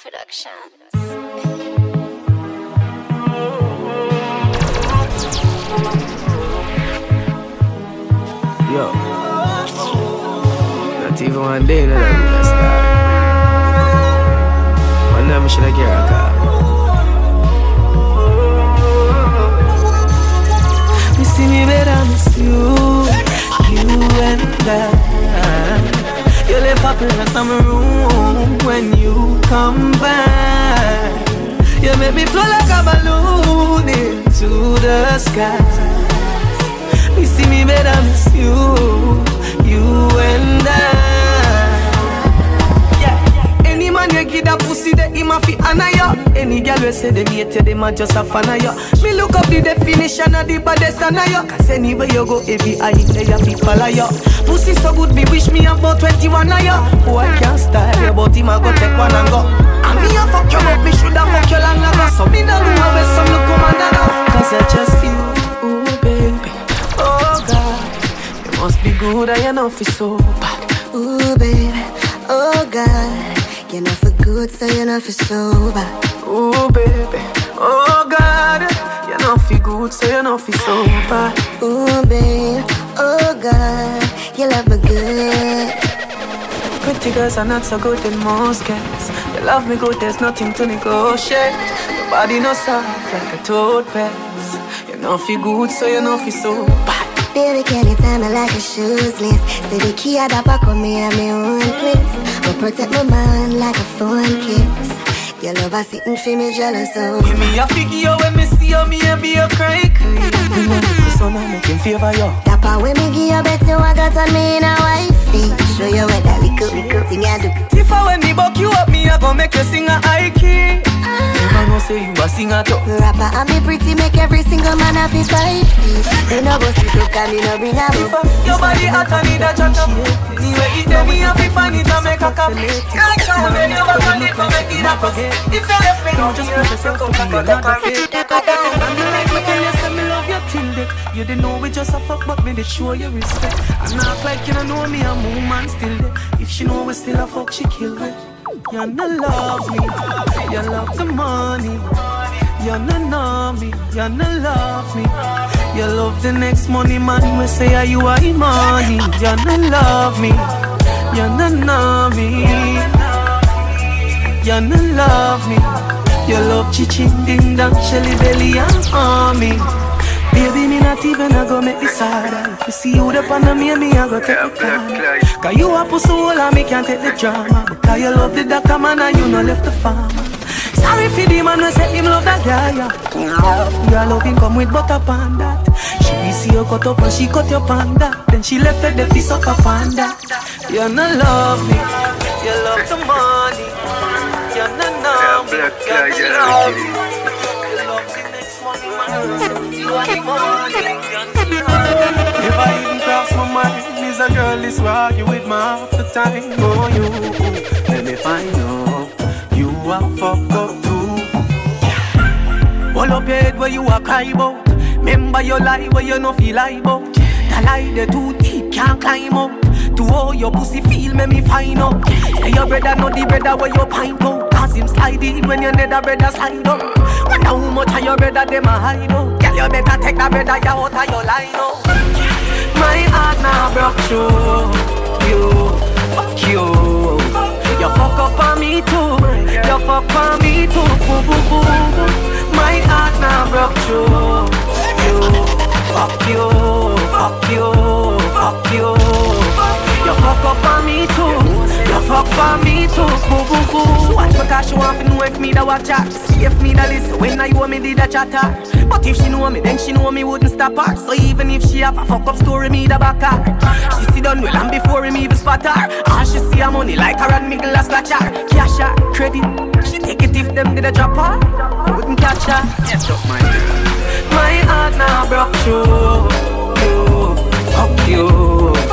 Productions. Yo. Not even one day that I'm gonna start. One day I'm gonna get a car. You see me better, miss you. You and I. You left up in some room when you come back. You make me flow like a balloon into the sky. You see me better miss you, you and I. you that pussy, that him a fi honor ya. Any girl we say them hate you, them a just a fan of ya. Me look up the definition of the baddest of ya. Cause anywhere you go, every eye there you fi follow ya. Pussy so good, me wish me about 21 of ya. Boy can't style you, but him a go take one and go. And me a fuck you up, me shoulda fuck you long ago. So me no know where some look come and go. Cause I just you, ooh baby. Oh God, you must be good, I know for so bad. Ooh, baby, oh God, you're not for good, so you're not for sober. Ooh, baby, oh God, you know feel good, so you know feel so bad. Ooh, babe, oh God, you love me good. Pretty girls are not so good in most cases. You love me good, there's nothing to negotiate. Your body no soft like a toad pass. You know feel good, so you know feel so bad. Baby, can you tell me like a shoes list? Say the key at the back of me at my own place. But protect my mind like a phone kiss. Your love is sitting for me jealous of. Give me a figure when me see you, me and be a cry. You know the sun I make him favor you. That part when me give you bet you I got on me in a wifey. Say you a singer too. Rapper and me pretty make every single man have his feet. Me no go sit up and me no bring a book. Your body hot and need a jack up. Anyway, it then me have to find it and make a cup. Can't show me never turn it but make it happen. If you left me, now just put yourself to be another fit. And you like me tell you say me love you till dick. You didn't know we just a fuck, but me did show you respect. And act like you don't know me, I'm woman still there. If she know we still a fuck, she kill me. You no love me, you love the money. You no know me, you no love me. You love the next money man, we say are you are in money. You no love me, you no know me. You no love me. You love chichin ding dong, shelly belly and army. Baby, me not even a go make this sad If you see you up on me, me I go take the corner. Cause you a pussy hole and me can't take the drama. Because you love the doctor man and you no left the farmer. Sorry for the man who said him love that guy. Yeah. Your loving come with butter pan that. She be see you cut up and she cut your panda. Then she left it the piece of a panda. You no love me, you love the money. You no know me, you no love me. Is a girl this who argue with me half the time. Oh, you, let me find out. You are fucked up too. Hold up your head where you are cry about. Remember your lie where you no feel lie about. The lie the too deep can't climb up. To all your pussy feel make me find out. Say your brother not the brother where you pint out. Cause him slide in when your nether brother slide up. Wonder how much of your brother them a hide out. Girl you better take that brother you out of your line out. My heart now broke through you. Fuck you. You fuck up on me too. You fuck on me too. Boo, boo, boo. My heart now broke through you. Fuck you. Fuck you. Fuck you. You fuck up on me too. You fuck on me too. Boo, boo, boo. Watch me cause she want to know if me da watch her. See if me da listen when I want me did a chatter. But if she know me, then she know me wouldn't stop her. So even if she have a fuck up story, me da back her. She see done well and before him even spot her. All she see her money like her and Miguel a scratch her. Cash her, credit. She take it if them did a drop her. Wouldn't catch her. Yes, up my My heart now broke through. You, fuck you. You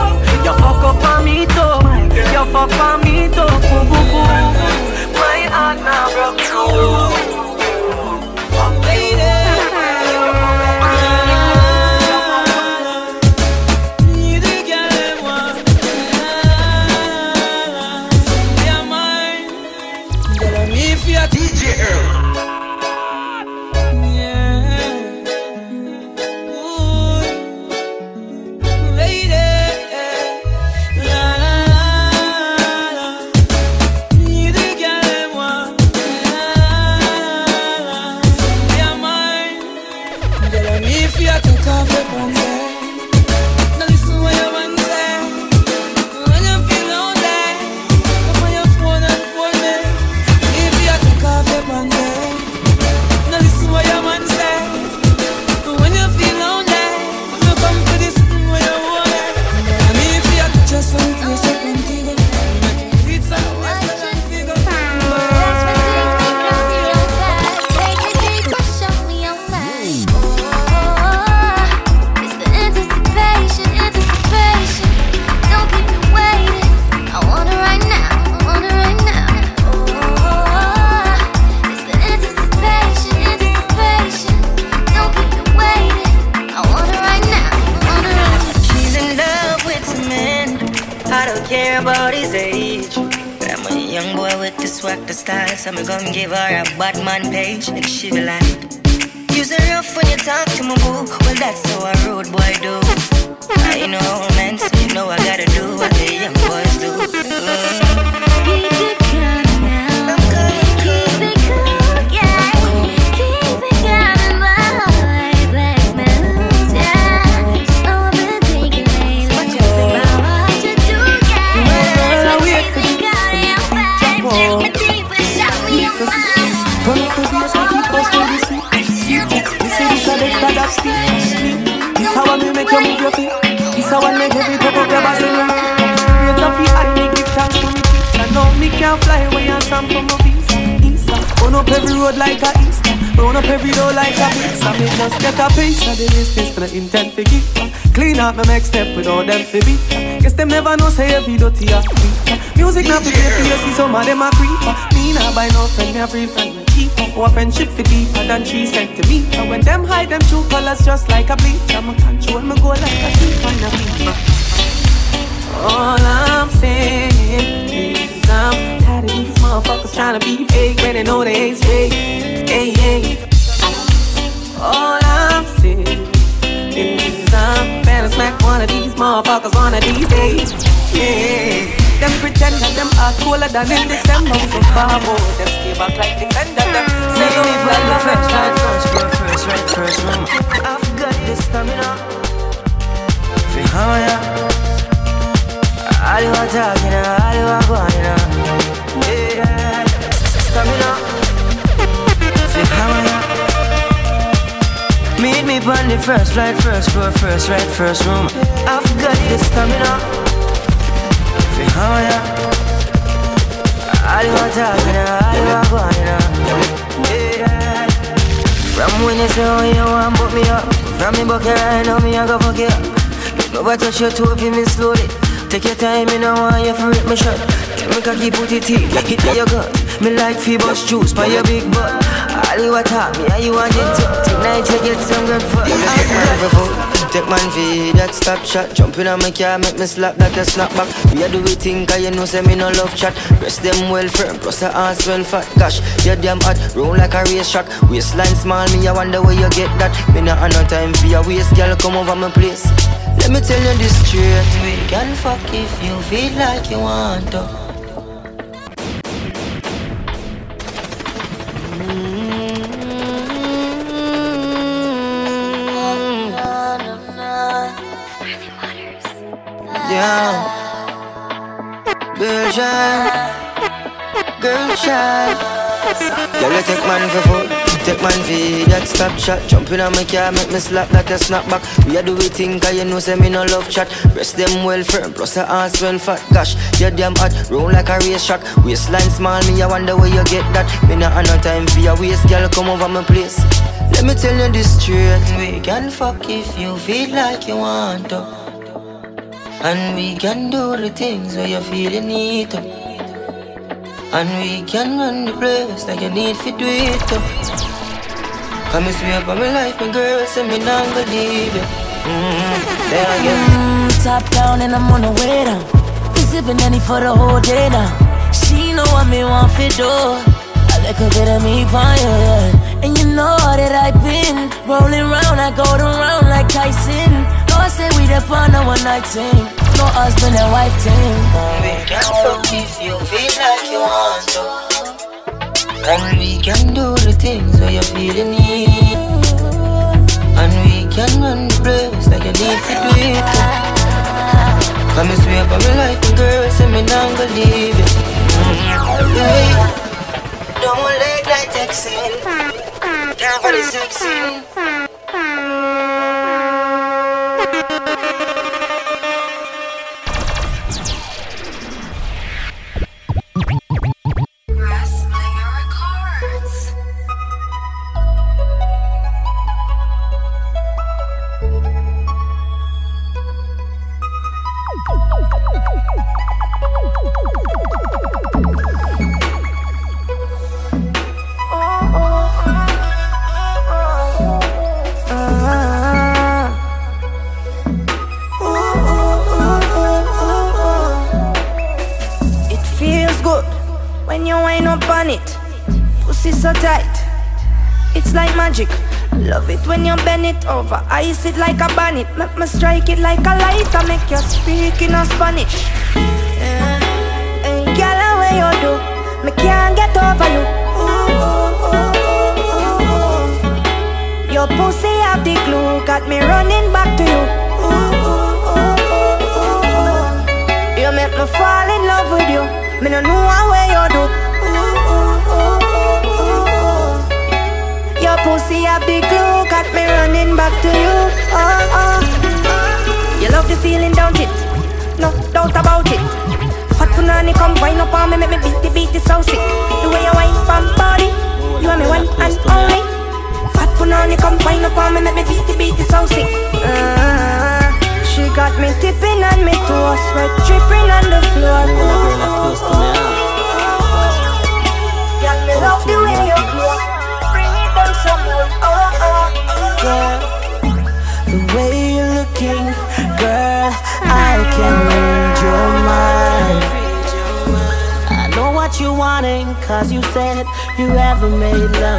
tu tout en fait. About his age. I'm a young boy with the swag, the style, so me gon' give her a bad man page, and she be like, Use it rough when you talk to my boo. Well, that's how a road boy do. I know, man, so you know I gotta do what the young boys do. Mm. This how I make you move your feet. This how I make every pop up your body. Create a fee, I make give thanks to me teacher. Now me can fly away and for my visa. Run up every road like a Easter. Run up every door like a pizza. Me just get a piece of the business, but I intend to give. Clean up my next step without them to be. Guess them never know say every dirty a Music not to play for you, see some of them a creeper. Me not buy no friend, me a free friend cheaper. Our friendship for deeper than three centimeters. And when them hide them true colors just like a bleach, I'ma control my goal like a team on a FIFA. All I'm saying is I'm tired of these motherfuckers trying to be fake when they know they ain't straight. Hey, hey. All I'm saying is I'm better smack one of these motherfuckers one of these days. Yeah. Them pretend that them are cooler than in December. So far more, them stay back like defender. Them say you ain't like the French, right first, right first, right first, mama. I've got the stamina. Free how ya? All you are talking, all you are going, yeah. Stamina. Free how ya? Meet me on the first flight, first floor, first right, first room. I've got the stamina fi higher. All you want talking, all you want going, yeah. From when you say oh you want put me up, from me bucket right now me I go fuck you up. Nobody touch your toe for me slowly. Take your time, me no want you for rip me shot. Tell me cocky put it in, hit your gut. Me like bust juice by your big butt. All you want talk me, how you want it to. Tonight you get some good fuck. Take man feed that stop shot Jumping on my car make me slap that a snapback. We do we think cause you know say me no love chat. Rest them well firm plus the ass well fat. Gosh, you damn hot, roll like a race track Waistline small, me I wonder where you get that. Me not have no time for your waist, girl come over my place. Let me tell you this straight. We can fuck if you feel like you want to Yeah. Girl shine, girl shine. Girl, you take man for food, take man for that stop shot. Jumping on my car, make me slap like a snapback. We are do we think, cause you know, say me no love chat. Rest them well firm, plus the ass well fat. Gosh, you damn hot, roll like a race track. Waistline small, me I wonder where you get that. Me not have no time for your waist, girl, come over my place. Let me tell you this straight. We can fuck if you feel like you want to. And we can do the things where you feel you need to. And we can run the place like you need to do it to. Come and swear my life, my girl, say me not gonna leave you. Mm-hmm. There I Mm, top down and I'm on the way down. We sipping any for the whole day now. She know what me want for do. A bit of me fire. And you know that I've been rolling round, I go around like Tyson. I say we the fun a one night thing. No husband and wife thing. We can fuck if you feel like you want to. And we can do the things where you feel the need. And we can run the place like you need to do it. Come and swear by my life, and girl, say me gonna leave it. No more late night texting. Time for the sexing. on ice it like a bonnet. Make me strike it like a light, I make you speak in a Spanish. Yeah. Hey, girl, where you do? Me can't get over to you. Oh, oh. You love the feeling, don't it? No doubt about it. Fat punani come wind up on me, make me beat the beat is so sick. The way you wine from body, you are me one and only. Fat punani come wind up on me, make me beat the beat is so sick. Uh, she got me tipping on me toes, sweat dripping on the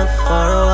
made love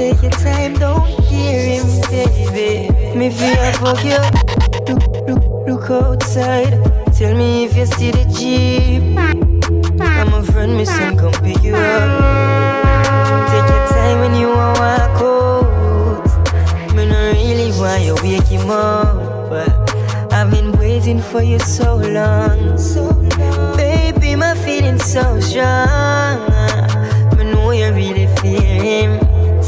Take your time, don't hear him, baby. Me feel fuck you. Look, look, look outside. Tell me if you see the jeep. I'm a friend, me son, come pick you up. Take your time when you want walk out. Me not really want you wake him up. but I've been waiting for you so long. So long. Baby, my feelings so strong. Me know you really feel him.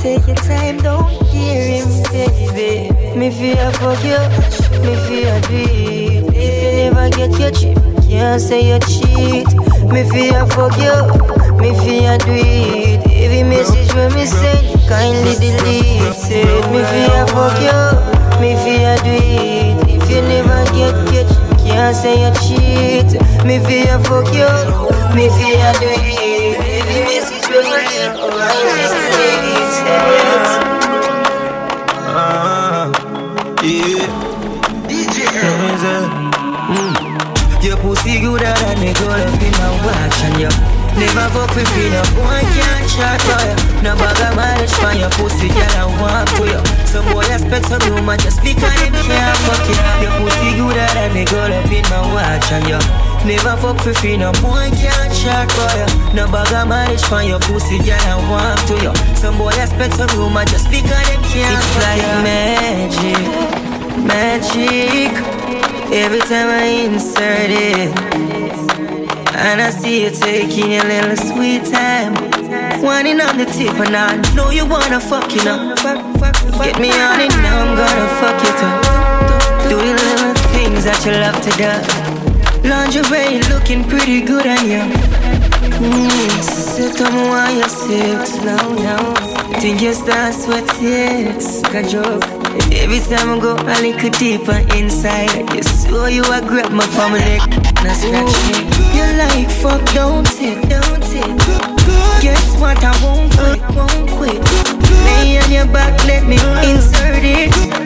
Take your time, don't hear him, baby. Me feel fuck you, me do it. If you never get your chip, can't say you cheat. Me feel fuck you, me feel do it. Every message when me send, kindly delete it. Me feel fuck you, me feel do it. If you never get get, can't say you cheat. Me feel fuck you, me feel do it. Uh, uh, pussy good and me go up in my watch and you Never fuck with me, no boy can't chat oh, for you No bag of mileage for your pussy, girl I want to you. Some boy expect some woman just because my watch and you Never fuck with me, no boy can't chat for you No bag of mileage for your pussy, girl I want to you Some boy expect some woman just because them can't It's like magic, magic. Every time I insert it And I see you taking your little sweet time. Whining on the tip and I know you wanna fuck you know. Get me on it now, I'm gonna fuck you too. Do the little things that you love to do. Lingerie looking pretty good on you. Mm, Sit on why you sit now, now Think you start sweating, it's a joke. Every time I go a little deeper inside You saw you I grab my palm neck and I scratch me You like fuck, don't it, don't it? Guess what, I won't quit, won't quit. Lay on your back, let me insert it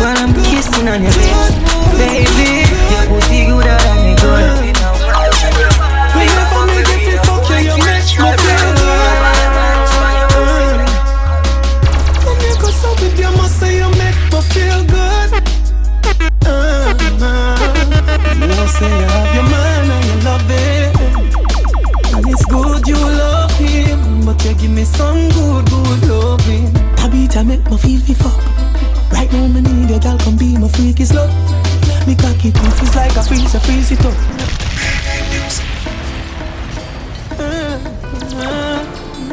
while I'm kissing on your lips, baby, your pussy gooder than me good. say you have your man and you love it And it's good you love him But you give me some good, good loving. Tabitha make me feel before now me need a girl come be my freaky slut. Me cocky puff is like a freeze, I freeze it up.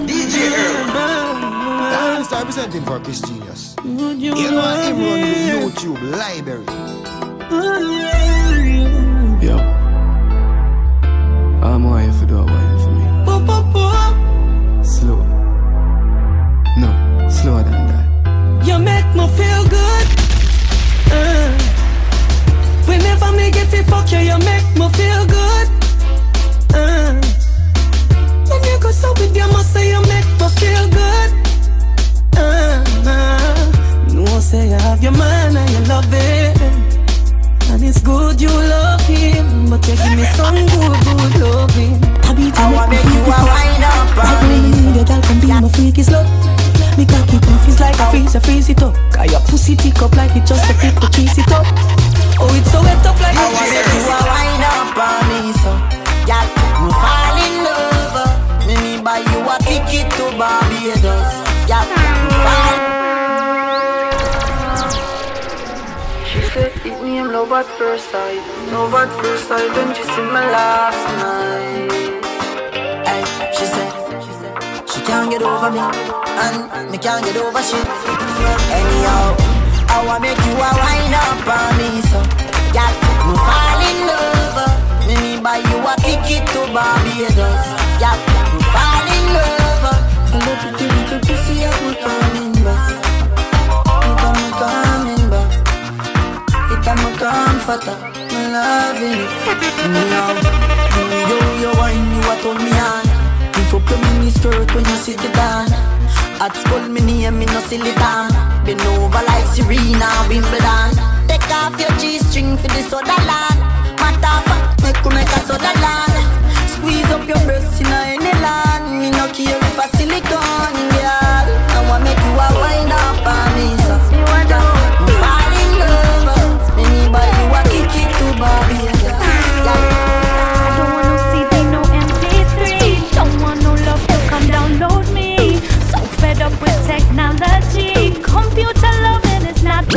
DJ Dance representing for Chris Genius. You know him run the YouTube library. Yo. I'm why you do a wine for me. Slow. No, slower than that. You make me feel good. Fuck you, you make me feel good. Uh. When you go so with your muscle, you make me feel good. Uh, uh. No say you have your man and you love it. And it's good you love him, but you give me some good, good loving. I beat I wanna make you a wine up Right on when me. me need a girl can be my freaky slut. Me cocky puff is like a freeze, I freeze it up. Cause your pussy tick up like it just a fit to cheese it up. Oh, it's so wet up like I a wanna make you a wine up on me, so Girl, me fall in love uh. Me me buy you a ticket to Barbados Girl, me fall. She said it me am love at first sight. Love at first sight when she see me last night. Hey, she said, she said She can't get over me And me can't get over shit. Anyhow I make you a wine up on me, so Girl, me fall in love. Me me buy you a ticket to Barbados Girl, me fall in love. I love you, little pussy, I'm coming back I'm coming back It a comforter Me loving it. Now Yo, yo, wine, you a turn me on. Lift up your mini skirt when you sit the down At school, me name, me no silly time Been over like Serena Wimbledon. Take off your G-string for the soda land. Matter fact, make you make a soda land. Squeeze up your breasts in a any land. Me no care if a silicone, girl. I wanna make you a wine up on me. So fall in love. Me need you a ticket to Barbados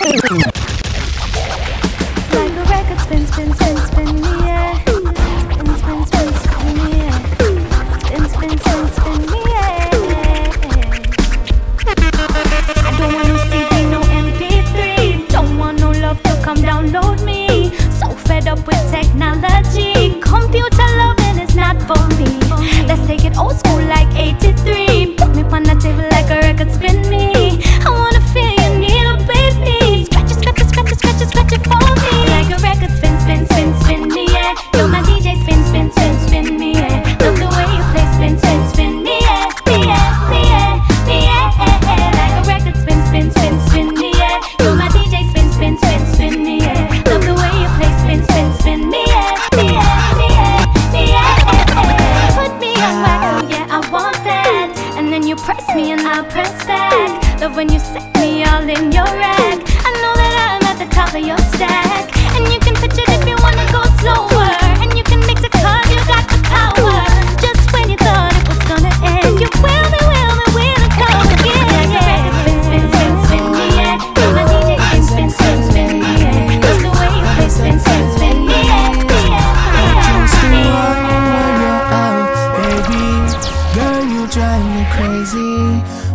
Thank you.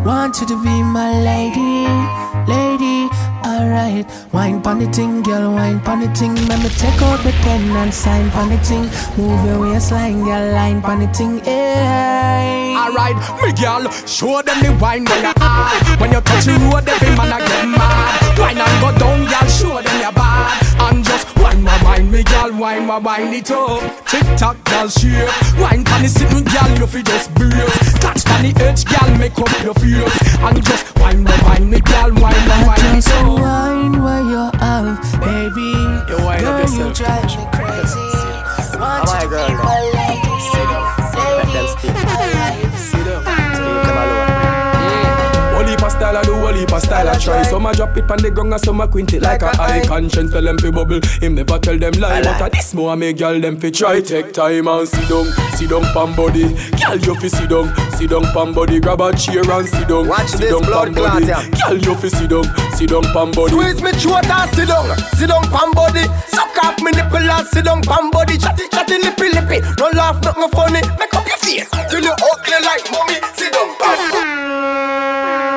Want you to be my lady, lady. Alright, wine pon the ting, girl, wine pon the ting. Let me take out the pen and sign pon the ting. Move your waistline, girl, line pon the ting. Hey. Alright, me girl, show them the wine when you hard. When you touch the road, every man a get mad. Wine and go down, girl, show them your bad. And just wine my wine, me girl, wine my wine it up. Tick tock, girl, shake. Wine pon the sitting, girl, you fi just brace. Touch pon the edge, girl, make up your face. And just wine my wine, me girl, wine my wine it up. Wine where you have, baby. You wind up Girl, you drive me crazy. Want you to be my lady, heap of style I do, whole heap of style I try. Some a drop it on the ground and some a quint it like a eye. Conscience tell them fi bubble. Him never tell them lie. But a this more make girl them fi try. Take time and sit down, sit down pam body. Girl you fi sit down, sit down pam body. Grab a chair and sit down, Watch sit down blood pam body. Girl you fi sit down, sit down pam body. Squeeze me throat and sit down, sit down pam body. Suck off me nipple and sit down pam body. Chatty chatty lippy lippy. No laugh, nothing funny. Make up your face till you ugly like mommy. Sit down pam.